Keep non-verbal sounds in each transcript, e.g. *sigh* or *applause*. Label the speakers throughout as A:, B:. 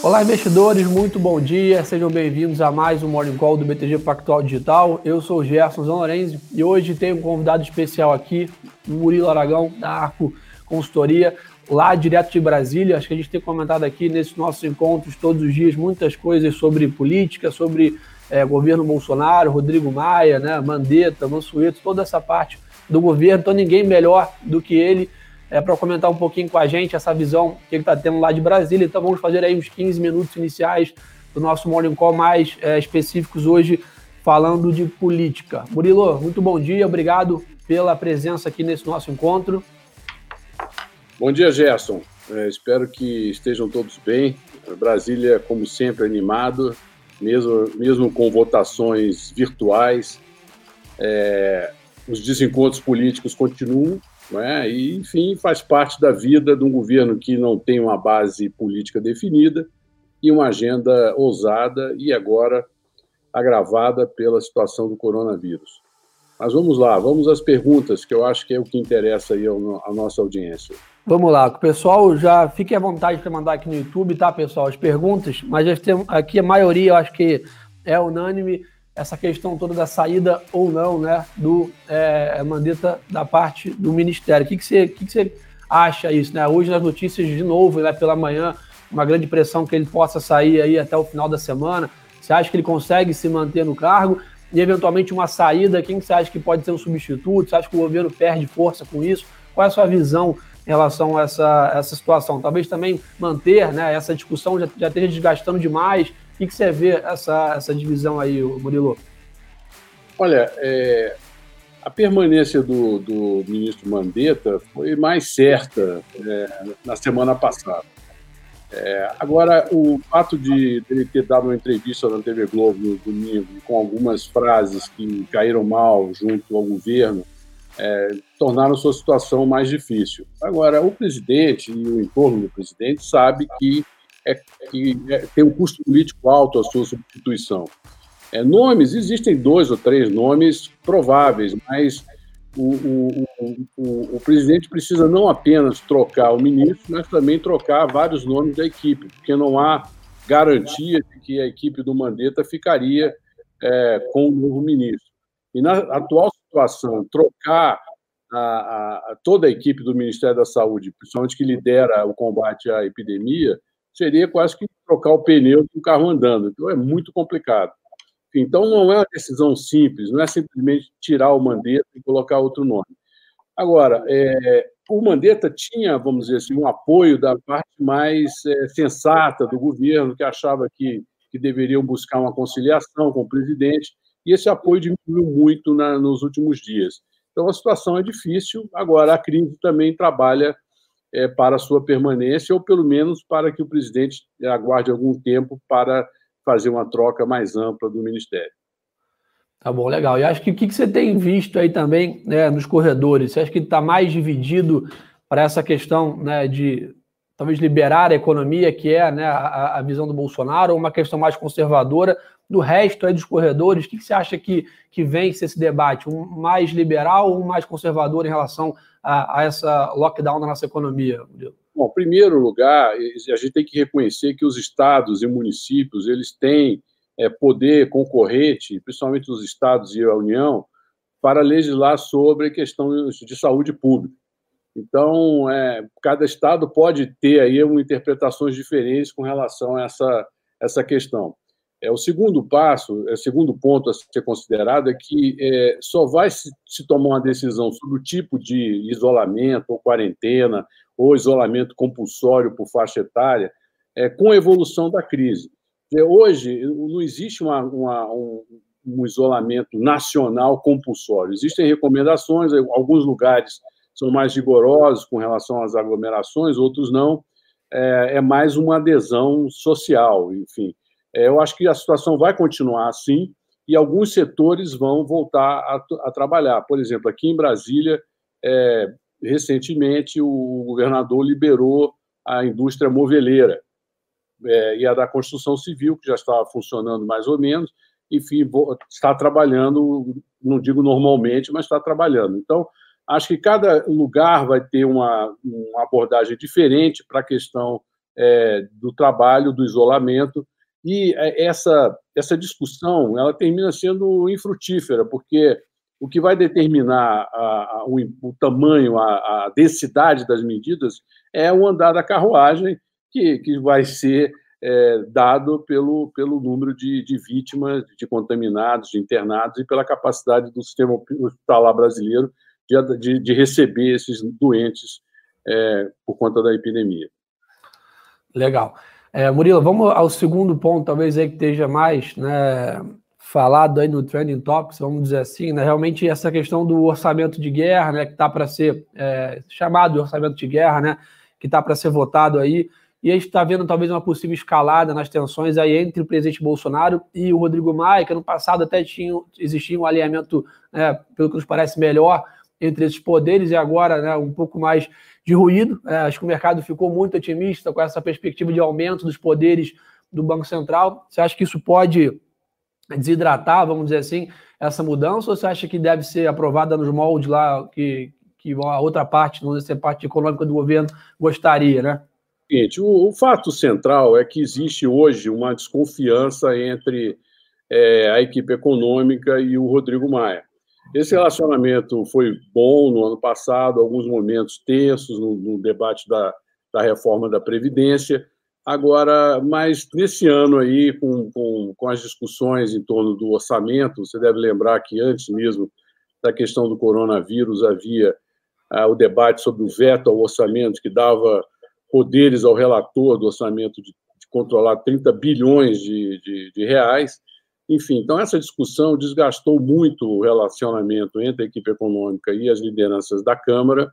A: Olá, investidores, muito bom dia. Sejam bem-vindos a mais um Morning Call do BTG Pactual Digital. Eu sou o Gerson Zanorenzi e hoje tenho um convidado especial aqui, o Murilo Aragão, da Arco Consultoria, lá direto de Brasília. Acho que a gente tem comentado aqui nesses nossos encontros todos os dias muitas coisas sobre política, sobre é, governo Bolsonaro, Rodrigo Maia, né, Mandetta, Mansueto, toda essa parte do governo. Então, ninguém melhor do que ele é, para comentar um pouquinho com a gente essa visão que ele está tendo lá de Brasília. Então vamos fazer aí uns 15 minutos iniciais do nosso Morning Call mais é, específicos hoje, falando de política. Murilo, muito bom dia, obrigado pela presença aqui nesse nosso encontro.
B: Bom dia, Gerson. É, espero que estejam todos bem. Brasília, como sempre, animado, mesmo, mesmo com votações virtuais. É, os desencontros políticos continuam, é? E, enfim, faz parte da vida de um governo que não tem uma base política definida e uma agenda ousada e agora agravada pela situação do coronavírus. Mas vamos lá, vamos às perguntas, que eu acho que é o que interessa aí à nossa audiência.
A: Vamos lá, pessoal, já fique à vontade para mandar aqui no YouTube, tá, pessoal, as perguntas, mas aqui a maioria eu acho que é unânime essa questão toda da saída ou não né, do é, Mandetta da parte do Ministério. O que, que, você, que, que você acha isso? Né? Hoje nas notícias, de novo, né, pela manhã, uma grande pressão que ele possa sair aí até o final da semana. Você acha que ele consegue se manter no cargo? E eventualmente uma saída, quem você acha que pode ser um substituto? Você acha que o governo perde força com isso? Qual é a sua visão em relação a essa, essa situação? Talvez também manter né, essa discussão já, já esteja desgastando demais que, que você vê essa, essa divisão aí, Murilo?
B: Olha, é, a permanência do, do, ministro Mandetta foi mais certa é, na semana passada. É, agora, o fato de ele ter dado uma entrevista na TV Globo no domingo com algumas frases que caíram mal junto ao governo é, tornaram sua situação mais difícil. Agora, o presidente e o entorno do presidente sabe que é é, tem um custo político alto a sua substituição. É, nomes, existem dois ou três nomes prováveis, mas o, o, o, o, presidente precisa não apenas trocar o ministro, mas também trocar vários nomes da equipe, porque não há garantia de que a equipe do Mandetta ficaria é, com o novo ministro. E na atual situação, trocar a, a toda a equipe do Ministério da Saúde, principalmente que lidera o combate à epidemia, seria quase que trocar o pneu do carro andando. Então é muito complicado. Então não é uma decisão simples, não é simplesmente tirar o Mandetta e colocar outro nome. Agora, é, o Mandetta tinha, vamos dizer assim, um apoio da parte mais é, sensata do governo, que achava que, que deveriam buscar uma conciliação com o presidente, e esse apoio diminuiu muito na, nos últimos dias. Então a situação é difícil. Agora, a crise também trabalha é, para a sua permanência, ou pelo menos para que o presidente aguarde algum tempo para fazer uma troca mais ampla do ministério.
A: Tá bom, legal. E acho que o que você tem visto aí também né, nos corredores? Você acha que está mais dividido para essa questão né, de talvez liberar a economia, que é né, a, a, visão do Bolsonaro, ou uma questão mais conservadora do resto aí dos corredores? O que você acha que, que vence esse debate? Um mais liberal ou um mais conservador em relação a, a essa lockdown da nossa economia,
B: Bom, em primeiro lugar, a gente tem que reconhecer que os estados e municípios eles têm é, poder concorrente, principalmente os estados e a União, para legislar sobre questões de saúde pública. Então, é, cada estado pode ter aí interpretações diferentes com relação a essa, essa questão. É, o segundo passo, o é, segundo ponto a ser considerado é que é, só vai se, se, tomar uma decisão sobre o tipo de isolamento ou quarentena ou isolamento compulsório por faixa etária é, com a evolução da crise. É, hoje não existe uma, uma, um, um isolamento nacional compulsório. Existem recomendações, alguns lugares são mais rigorosos com relação às aglomerações, outros não. É, é mais uma adesão social, enfim. É, eu acho que a situação vai continuar assim e alguns setores vão voltar a, a trabalhar. Por exemplo, aqui em Brasília, é, recentemente o governador liberou a indústria moveleira é, e a da construção civil, que já estava funcionando mais ou menos, enfim, está trabalhando, não digo normalmente, mas está trabalhando. Então, acho que cada lugar vai ter uma, uma abordagem diferente para a questão é, do trabalho, do isolamento, e é, essa, essa discussão ela termina sendo infrutífera, porque o que vai determinar a, a, o, o, tamanho, a, a, densidade das medidas é o andar da carruagem, que, que vai ser é, dado pelo, pelo número de, de vítimas, de contaminados, de internados e pela capacidade do sistema hospitalar brasileiro de, de, de receber esses doentes é, por conta da epidemia.
A: Legal. É, Murilo, vamos ao segundo ponto, talvez aí que esteja mais né, falado aí no Trending Topics, vamos dizer assim, né, realmente essa questão do orçamento de guerra, né, que está para ser é, chamado de orçamento de guerra, né, que está para ser votado aí, e a gente está vendo talvez uma possível escalada nas tensões aí entre o presidente Bolsonaro e o Rodrigo Maia, que no passado até tinha, existia um alinhamento, né, pelo que nos parece melhor, entre esses poderes, e agora né, um pouco mais de ruído. É, acho que o mercado ficou muito otimista com essa perspectiva de aumento dos poderes do Banco Central. Você acha que isso pode desidratar, vamos dizer assim, essa mudança, ou você acha que deve ser aprovada nos moldes lá que, que a outra parte, não ser parte econômica do governo, gostaria, né?
B: Seguinte, o, o, fato central é que existe hoje uma desconfiança entre é, a equipe econômica e o Rodrigo Maia. Esse relacionamento foi bom no ano passado, alguns momentos tensos no, no debate da, da reforma da Previdência. Agora, mas nesse ano aí, com, com, com, as discussões em torno do orçamento, você deve lembrar que antes mesmo da questão do coronavírus havia ah, o debate sobre o veto ao orçamento, que dava poderes ao relator do orçamento de, de controlar 30 bilhões de, de, de, reais. Enfim, então essa discussão desgastou muito o relacionamento entre a equipe econômica e as lideranças da Câmara,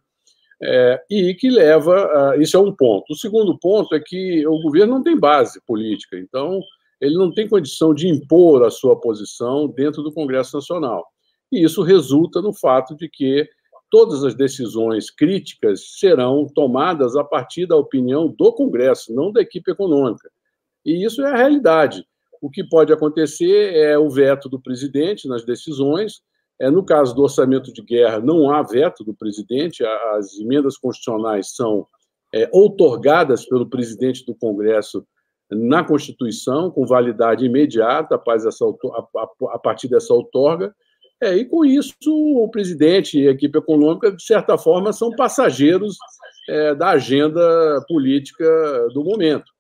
B: é, e que leva. A, isso é um ponto. O segundo ponto é que o governo não tem base política, então ele não tem condição de impor a sua posição dentro do Congresso Nacional. E isso resulta no fato de que todas as decisões críticas serão tomadas a partir da opinião do Congresso, não da equipe econômica. E isso é a realidade. O que pode acontecer é o veto do presidente nas decisões. É, no caso do orçamento de guerra, não há veto do presidente, as emendas constitucionais são é, outorgadas pelo presidente do Congresso na Constituição, com validade imediata a partir dessa outorga, é, e com isso, o presidente e a equipe econômica, de certa forma, são passageiros é, da agenda política do momento.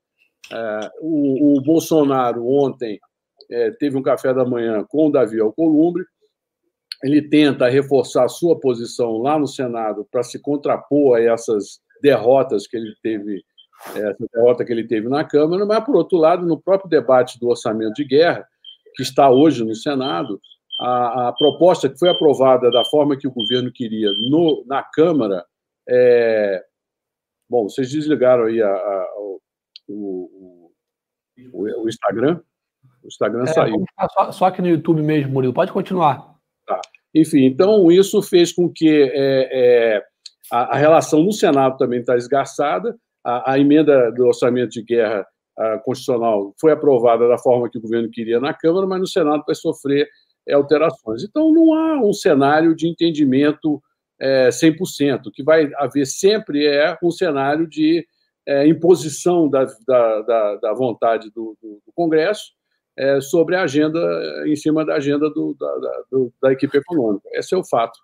B: É, o, Bolsonaro, ontem, é, teve um café da manhã com o Davi Alcolumbre. Ele tenta reforçar sua posição lá no Senado para se contrapor a essas derrotas que ele teve, é, essa derrota que ele teve na Câmara, mas, por outro lado, no próprio debate do orçamento de guerra, que está hoje no Senado, a, a, proposta que foi aprovada da forma que o governo queria no, na Câmara, é... bom, vocês desligaram aí a, a, o, o, o, Instagram? O Instagram é, saiu.
A: Só, só aqui no YouTube mesmo, Murilo. Pode continuar.
B: Tá. Enfim, então isso fez com que é, é, a, a, relação no Senado também está esgarçada. A, a, emenda do orçamento de guerra constitucional foi aprovada da forma que o governo queria na Câmara, mas no Senado vai sofrer é, alterações. Então, não há um cenário de entendimento é, 100%. O que vai haver sempre é um cenário de é, imposição da, da, da, da vontade do, do, do Congresso é, sobre a agenda, em cima da agenda do, da, da equipe econômica. Esse é o fato.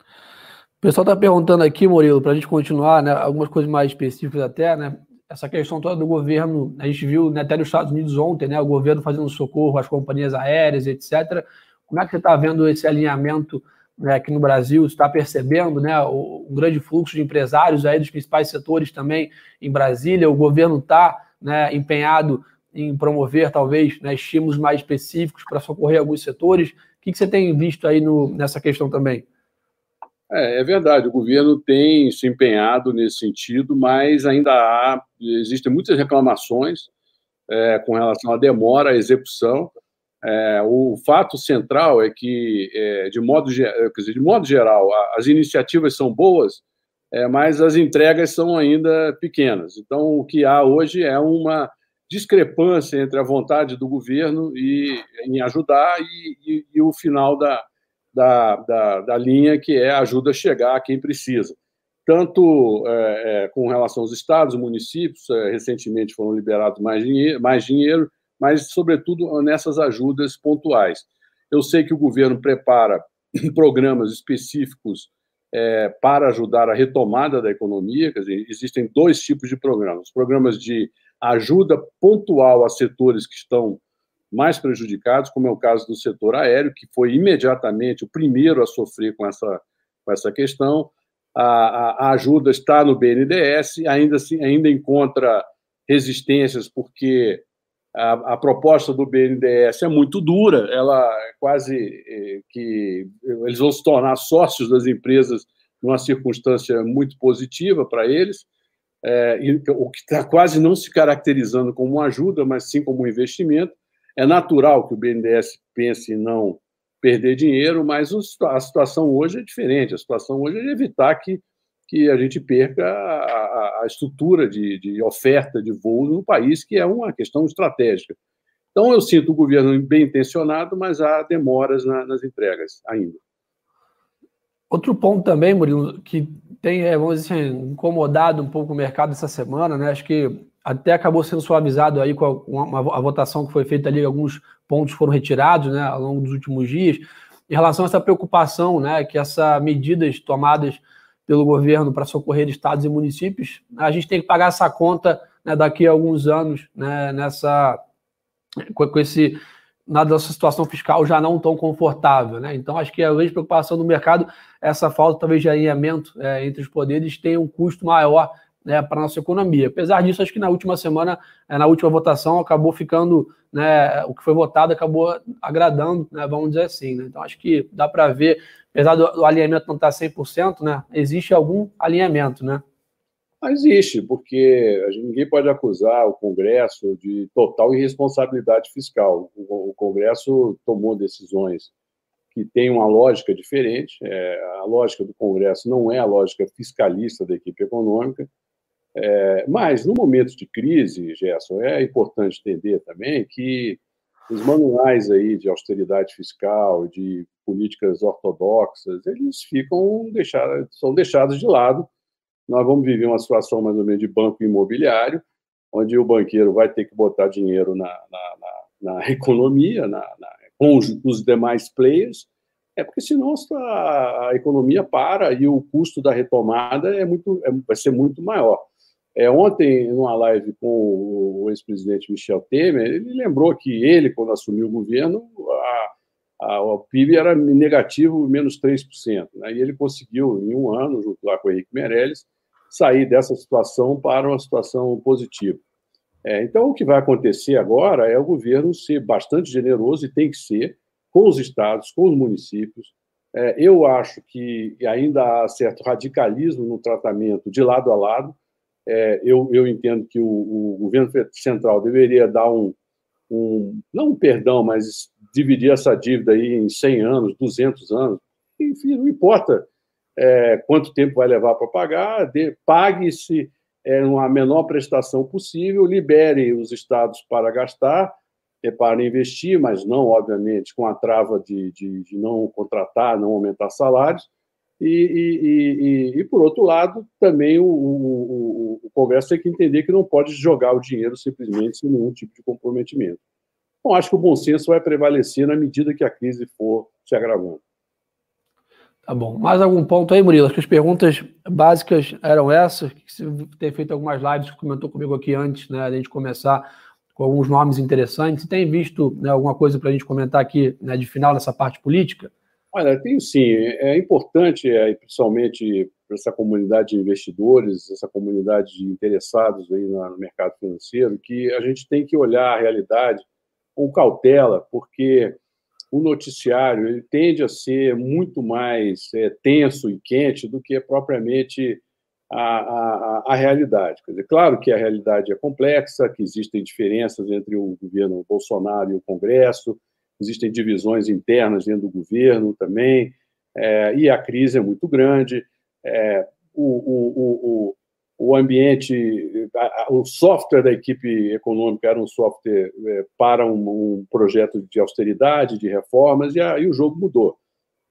A: O pessoal está perguntando aqui, Murilo, para a gente continuar, né, algumas coisas mais específicas até, né? essa questão toda do governo, a gente viu né, até nos Estados Unidos ontem, né, o governo fazendo socorro às companhias aéreas, etc. Como é que você está vendo esse alinhamento né, aqui no Brasil? Está percebendo né, o, o, grande fluxo de empresários aí dos principais setores também em Brasília? O governo está né, empenhado em promover, talvez, né, estímulos mais específicos para socorrer alguns setores. O que, que você tem visto aí no, nessa questão também?
B: É, é, verdade, o governo tem se empenhado nesse sentido, mas ainda há, existem muitas reclamações é, com relação à demora, à execução. É, o fato central é que, é, de, modo, quer dizer, de modo geral, as iniciativas são boas, é, mas as entregas são ainda pequenas. Então, o que há hoje é uma discrepância entre a vontade do governo e, em ajudar e, e, e o final da, da, da, da linha, que é ajuda chegar a quem precisa. tanto é, é, com relação aos estados, municípios, é, recentemente foram liberados mais dinheiro, mais dinheiro, mas, sobretudo, nessas ajudas pontuais. Eu sei que o governo prepara *clears throat* programas específicos é, para ajudar a retomada da economia. Quer dizer, existem dois tipos de programas: programas de ajuda pontual a setores que estão mais prejudicados, como é o caso do setor aéreo, que foi imediatamente o primeiro a sofrer com essa, com essa questão. A, a, a ajuda está no BNDES, ainda, assim, ainda encontra resistências, porque a, a, proposta do BNDES é muito dura, ela é quase é, que eles vão se tornar sócios das empresas numa circunstância muito positiva para eles, é, o que está quase não se caracterizando como ajuda, mas sim como investimento. É natural que o BNDES pense em não perder dinheiro, mas a situação hoje é diferente. A situação hoje é evitar que que a gente perca a, a estrutura de, de, oferta de voos no país, que é uma questão estratégica. Então, eu sinto o governo bem intencionado, mas há demoras na, nas entregas ainda.
A: Outro ponto também, Murilo, que tem, é, vamos dizer assim, incomodado um pouco o mercado essa semana, né? Acho que até acabou sendo suavizado aí com a, uma, a votação que foi feita ali, alguns pontos foram retirados, né, ao longo dos últimos dias, em relação a essa preocupação, né, que essas medidas tomadas pelo governo para socorrer estados e municípios, a gente tem que pagar essa conta né, daqui a alguns anos, né, nessa com, com esse na nossa situação fiscal já não tão confortável, né? Então acho que a grande preocupação do mercado essa falta talvez de alinhamento é, entre os poderes tem um custo maior né, para a nossa economia. Apesar disso, acho que na última semana, é, na última votação, acabou ficando, né, o que foi votado acabou agradando, né, vamos dizer assim. Né? Então, acho que dá para ver, apesar do, alinhamento não estar 100%, né, existe algum alinhamento, né?
B: Existe, porque ninguém pode acusar o Congresso de total irresponsabilidade fiscal. O, o Congresso tomou decisões que têm uma lógica diferente. É, a lógica do Congresso não é a lógica fiscalista da equipe econômica. É, mas, no momento de crise, Gerson, é importante entender também que os manuais aí de austeridade fiscal, de políticas ortodoxas, eles ficam deixados, são deixados de lado. Nós vamos viver uma situação mais ou menos de banco imobiliário, onde o banqueiro vai ter que botar dinheiro na, na, na, na *laughs* economia, na, com os, demais players, é porque senão a, a, economia para e o custo da retomada é muito, é, vai ser muito maior. É, ontem, numa live com o ex-presidente Michel Temer, ele lembrou que ele, quando assumiu o governo, a, a, o PIB era negativo, menos 3%. Né? E ele conseguiu, em um ano, junto lá com o Henrique Meirelles, sair dessa situação para uma situação positiva. É, então, o que vai acontecer agora é o governo ser bastante generoso, e tem que ser, com os estados, com os municípios. É, eu acho que ainda há certo radicalismo no tratamento de lado a lado, é, eu, eu, entendo que o, o, governo central deveria dar um, um, não um perdão, mas dividir essa dívida aí em 100 anos, 200 anos, enfim, não importa é, quanto tempo vai levar para pagar, pague-se é, uma menor prestação possível, libere os estados para gastar, é, para investir, mas não, obviamente, com a trava de, de, de não contratar, não aumentar salários, e, e, e, e, por outro lado, também o, o, Congresso tem que entender que não pode jogar o dinheiro simplesmente sem nenhum tipo de comprometimento. Então, acho que o bom senso vai prevalecer na medida que a crise for se agravando.
A: Tá bom. Mais algum ponto aí, Murilo? Acho que as perguntas básicas eram essas. Você tem feito algumas lives, comentou comigo aqui antes, né, a gente começar com alguns nomes interessantes. Você tem visto né, alguma coisa para a gente comentar aqui né, de final nessa parte política?
B: Olha, tem sim. É importante, é, principalmente para essa comunidade de investidores, essa comunidade de interessados aí no mercado financeiro, que a gente tem que olhar a realidade com cautela, porque o noticiário ele tende a ser muito mais é, tenso e quente do que propriamente a, a, a, realidade. Quer dizer, claro que a realidade é complexa, que existem diferenças entre o governo Bolsonaro e o Congresso, existem divisões internas dentro do governo também, é, e a crise é muito grande. É, o, o, o, o ambiente, o software da equipe econômica era um software é, para um, projeto de austeridade, de reformas, e aí o jogo mudou.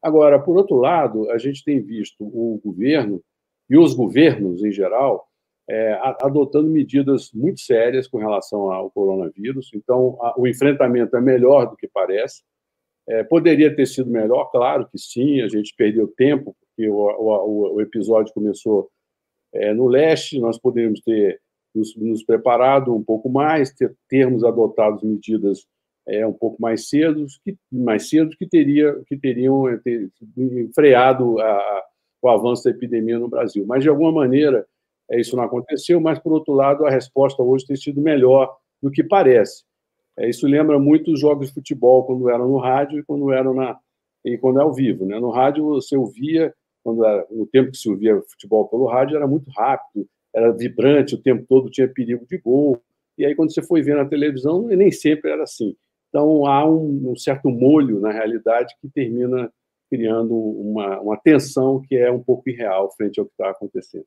B: Agora, por outro lado, a gente tem visto o governo e os governos, em geral, é, adotando medidas muito sérias com relação ao coronavírus. Então, o enfrentamento é melhor do que parece. É, poderia ter sido melhor, claro que sim, a gente perdeu tempo, porque o, o, o episódio começou é, no leste, nós poderíamos ter nos, nos, preparado um pouco mais, ter, termos adotado medidas é, um pouco mais cedo, que, mais cedo que, teria, que teriam é, ter, freado a, o avanço da epidemia no Brasil. Mas, de alguma maneira, é, isso não aconteceu, mas, por outro lado, a resposta hoje tem sido melhor do que parece. É, isso lembra muito os jogos de futebol quando eram no rádio e quando eram na e quando é ao vivo, né? No rádio você ouvia quando era, no tempo que se ouvia futebol pelo rádio era muito rápido, era vibrante o tempo todo, tinha perigo de gol. E aí quando você foi ver na televisão nem sempre era assim. Então há um, um certo molho na realidade que termina criando uma, uma tensão que é um pouco irreal frente ao que está acontecendo.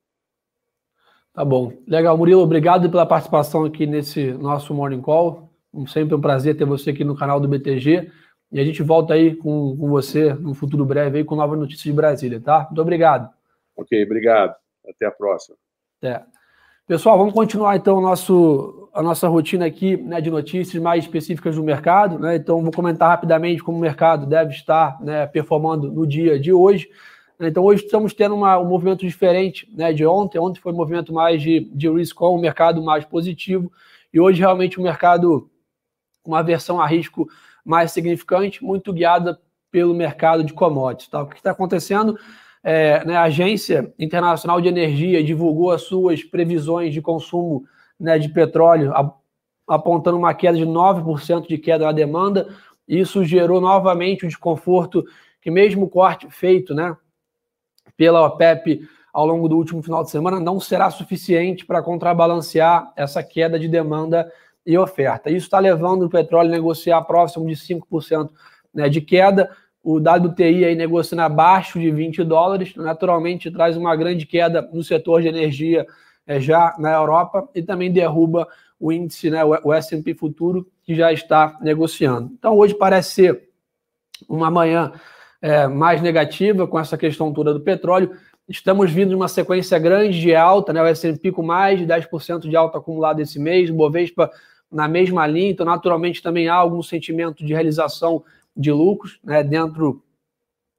A: Tá bom. Legal, Murilo, obrigado pela participação aqui nesse nosso Morning Call. Sempre um prazer ter você aqui no canal do BTG. E a gente volta aí com, com você no futuro breve aí com novas notícias de Brasília, tá? Muito obrigado.
B: Ok, obrigado. Até a próxima.
A: Até. Pessoal, vamos continuar então nosso, a nossa rotina aqui né, de notícias mais específicas do mercado. Né? Então, vou comentar rapidamente como o mercado deve estar né, performando no dia de hoje. Então, hoje estamos tendo uma, um movimento diferente né, de ontem. Ontem foi um movimento mais de, de risk on, um mercado mais positivo. E hoje, realmente, o um mercado com uma versão a risco mais significante, muito guiada pelo mercado de commodities. Tá? O que está acontecendo? É, né, a Agência Internacional de Energia divulgou as suas previsões de consumo né, de petróleo, apontando uma queda de 9% de queda na demanda. Isso gerou novamente o desconforto que, mesmo o corte feito né, pela OPEP ao longo do último final de semana, não será suficiente para contrabalancear essa queda de demanda e oferta. Isso está levando o petróleo a negociar próximo de 5% né, de queda. O WTI aí negociando abaixo de 20 dólares, naturalmente traz uma grande queda no setor de energia é, já na Europa e também derruba o índice, né, o S&P futuro, que já está negociando. Então hoje parece ser uma manhã é, mais negativa com essa questão toda do petróleo. Estamos vindo de uma sequência grande de alta, né? o S&P com mais de 10% de alta acumulado esse mês, o Bovespa na mesma linha, então naturalmente também há algum sentimento de realização de lucros né, dentro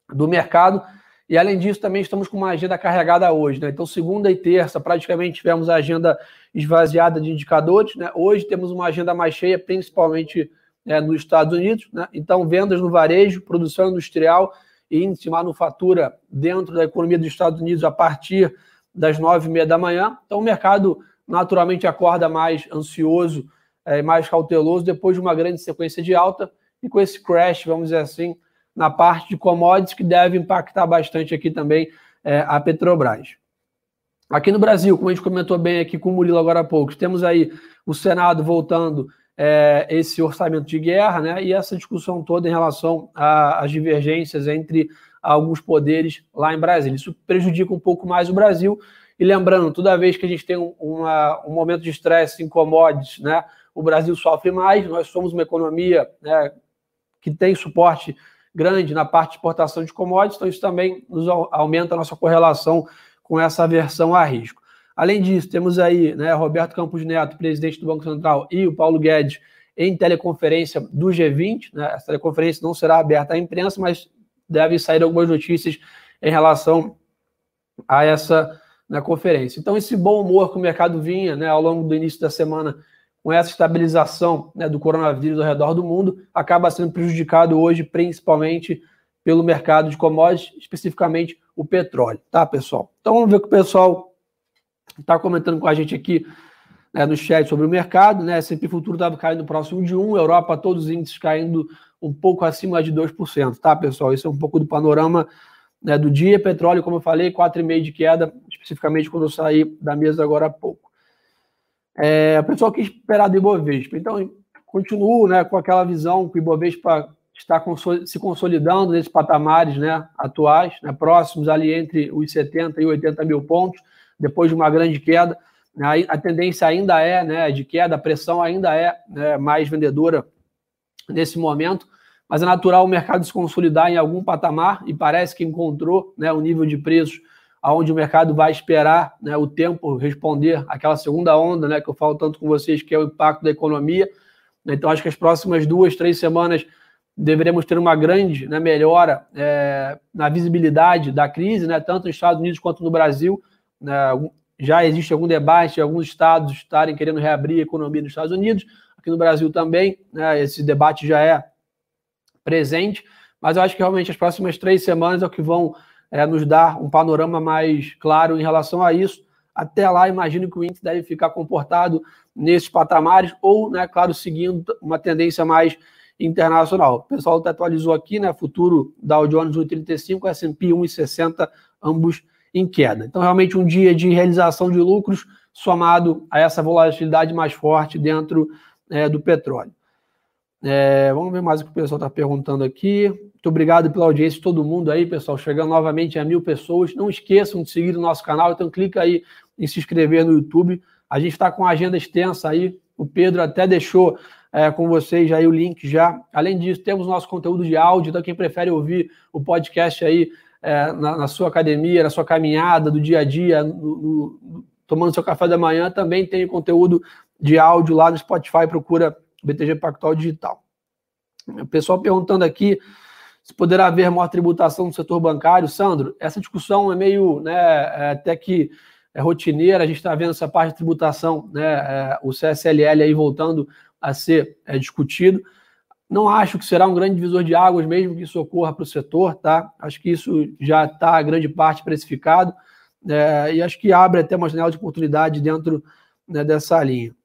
A: do mercado. E além disso, também estamos com uma agenda carregada hoje. Né? Então, segunda e terça, praticamente tivemos a agenda esvaziada de indicadores. Né? Hoje temos uma agenda mais cheia, principalmente é, nos Estados Unidos. Né? Então, vendas no varejo, produção industrial e índice de manufatura dentro da economia dos Estados Unidos a partir das nove e meia da manhã. Então, o mercado naturalmente acorda mais ansioso é, mais cauteloso depois de uma grande sequência de alta e com esse crash, vamos dizer assim, na parte de commodities que deve impactar bastante aqui também é, a Petrobras. Aqui no Brasil, como a gente comentou bem aqui com o Murilo agora há pouco, temos aí o Senado voltando é, esse orçamento de guerra, né? E essa discussão toda em relação às divergências entre alguns poderes lá em Brasília. Isso prejudica um pouco mais o Brasil. E lembrando, toda vez que a gente tem um, uma, um momento de estresse em commodities, né? O Brasil sofre mais, nós somos uma economia né, que tem suporte grande na parte de exportação de commodities, então isso também nos aumenta a nossa correlação com essa aversão a risco. Além disso, temos aí né, Roberto Campos Neto, presidente do Banco Central, e o Paulo Guedes em teleconferência do G20. Né? Essa teleconferência não será aberta à imprensa, mas deve sair algumas notícias em relação a essa né, conferência. Então, esse bom humor que o mercado vinha né, ao longo do início da semana com essa estabilização né, do coronavírus ao redor do mundo, acaba sendo prejudicado hoje, principalmente pelo mercado de commodities, especificamente o petróleo, tá, pessoal? Então vamos ver o que o pessoal está comentando com a gente aqui né, no chat sobre o mercado, né? S&P Futuro estava caindo próximo de 1, Europa, todos os índices caindo um pouco acima de 2%, tá, pessoal? Isso é um pouco do panorama né, do dia. Petróleo, como eu falei, 4,5% de queda, especificamente quando eu saí da mesa agora há pouco. É, o pessoal quis esperar do Ibovespa. Então, continuo né, com aquela visão que o Ibovespa está se consolidando nesses patamares né, atuais, né, próximos ali entre os 70 e 80 mil pontos, depois de uma grande queda. A, a tendência ainda é né, de queda, a pressão ainda é né, mais vendedora nesse momento, mas é natural o mercado se consolidar em algum patamar e parece que encontrou né, um nível de preços aonde o mercado vai esperar né, o tempo responder aquela segunda onda, né, que eu falo tanto com vocês, que é o impacto da economia. Então, acho que as próximas duas, três semanas deveremos ter uma grande né, melhora é, na visibilidade da crise, né, tanto nos Estados Unidos quanto no Brasil. Né, já existe algum debate, alguns estados estarem querendo reabrir a economia nos Estados Unidos, aqui no Brasil também, né, esse debate já é presente, mas eu acho que realmente as próximas três semanas é o que vão é, nos dar um panorama mais claro em relação a isso. Até lá, imagino que o índice deve ficar comportado nesses patamares, ou, né, claro, seguindo uma tendência mais internacional. O pessoal atualizou aqui, né? Futuro Dow Jones 1,35, S&P 1,60, ambos em queda. Então, realmente um dia de realização de lucros somado a essa volatilidade mais forte dentro é, do petróleo. É, vamos ver mais o que o pessoal está perguntando aqui. Muito obrigado pela audiência de todo mundo aí, pessoal. Chegando novamente a mil pessoas. Não esqueçam de seguir o nosso canal, então clica aí em se inscrever no YouTube. A gente está com a agenda extensa aí. O Pedro até deixou é, com vocês aí o link já. Além disso, temos nosso conteúdo de áudio, então quem prefere ouvir o podcast aí é, na, na, sua academia, na sua caminhada, do dia a dia, no, no, tomando seu café da manhã, também tem conteúdo de áudio lá no Spotify, procura BTG Pactual Digital. O pessoal perguntando aqui se poderá haver maior tributação no setor bancário. Sandro, essa discussão é meio, né, é até que é rotineira, a gente está vendo essa parte de tributação, né, é, o CSLL aí voltando a ser é, discutido. Não acho que será um grande divisor de águas, mesmo que isso ocorra para o setor, tá? Acho que isso já está, grande parte, precificado, é, e acho que abre até uma janela de oportunidade dentro né, dessa linha.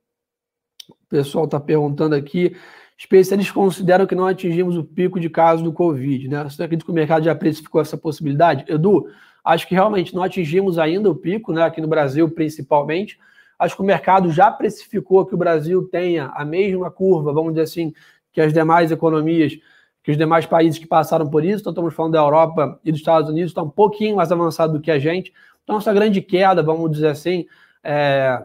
A: Pessoal está perguntando aqui. Especialistas consideram que não atingimos o pico de casos do Covid, né? Você acredita que o mercado já precificou essa possibilidade? Edu, acho que realmente não atingimos ainda o pico, né? Aqui no Brasil, principalmente. Acho que o mercado já precificou que o Brasil tenha a mesma curva, vamos dizer assim, que as demais economias, que os demais países que passaram por isso. Então, estamos falando da Europa e dos Estados Unidos, está um pouquinho mais avançado do que a gente. Então, essa grande queda, vamos dizer assim, é,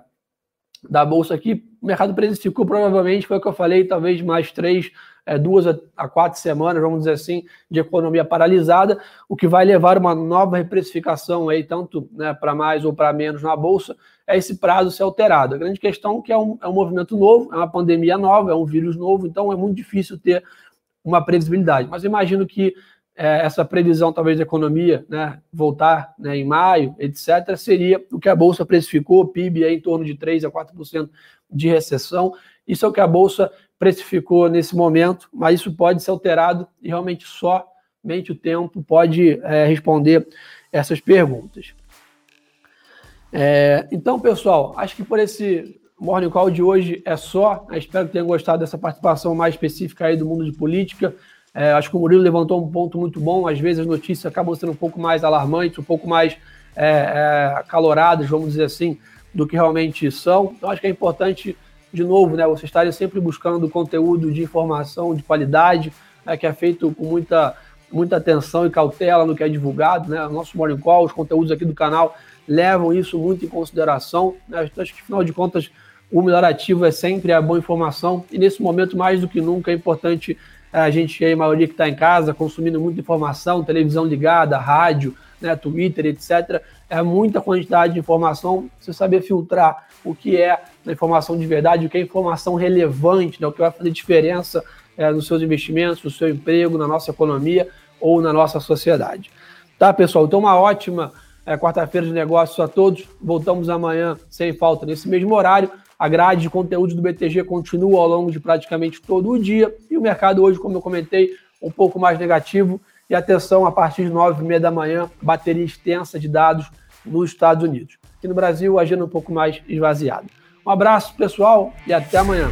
A: da Bolsa aqui, o mercado precificou provavelmente, foi o que eu falei, talvez mais três é, duas a quatro semanas, vamos dizer assim, de economia paralisada, o que vai levar uma nova reprecificação aí, tanto né, para mais ou para menos na Bolsa, é esse prazo ser alterado. A grande questão é que é um, é um movimento novo, é uma pandemia nova, é um vírus novo, então é muito difícil ter uma previsibilidade. Mas imagino que é, essa previsão, talvez, da economia né, voltar né, em maio, etc., seria o que a Bolsa precificou, PIB é em torno de 3% a 4% de recessão. Isso é o que a Bolsa precificou nesse momento, mas isso pode ser alterado e realmente somente o tempo pode é, responder essas perguntas. É, então, pessoal, acho que por esse Morning Call de hoje é só. Eu espero que tenham gostado dessa participação mais específica aí do mundo de política. É, acho que o Murilo levantou um ponto muito bom. Às vezes as notícias acabam sendo um pouco mais alarmantes, um pouco mais é, é, acaloradas, vamos dizer assim, do que realmente são. Então, acho que é importante de novo, né, vocês estarem sempre buscando conteúdo de informação de qualidade, né, que é feito com muita, muita atenção e cautela no que é divulgado. Né? Nosso Morning Call, os conteúdos aqui do canal levam isso muito em consideração. Né? Acho que, afinal de contas, o melhor ativo é sempre a boa informação e nesse momento, mais do que nunca, é importante a gente, a maioria que está em casa, consumindo muita informação, televisão ligada, rádio, né, Twitter, etc. É muita quantidade de informação. Você saber filtrar o que é informação de verdade, o que é informação relevante, né, o que vai fazer diferença é, nos seus investimentos, no seu emprego, na nossa economia ou na nossa sociedade. Tá, pessoal? Então, uma ótima é, quarta-feira de negócios a todos. Voltamos amanhã sem falta, nesse mesmo horário. A grade de conteúdo do BTG continua ao longo de praticamente todo o dia. E o mercado hoje, como eu comentei, um pouco mais negativo. E atenção, a partir de 9 e meia da manhã, bateria extensa de dados nos Estados Unidos. Aqui no Brasil, agenda um pouco mais esvaziada. Um abraço, pessoal, e até amanhã.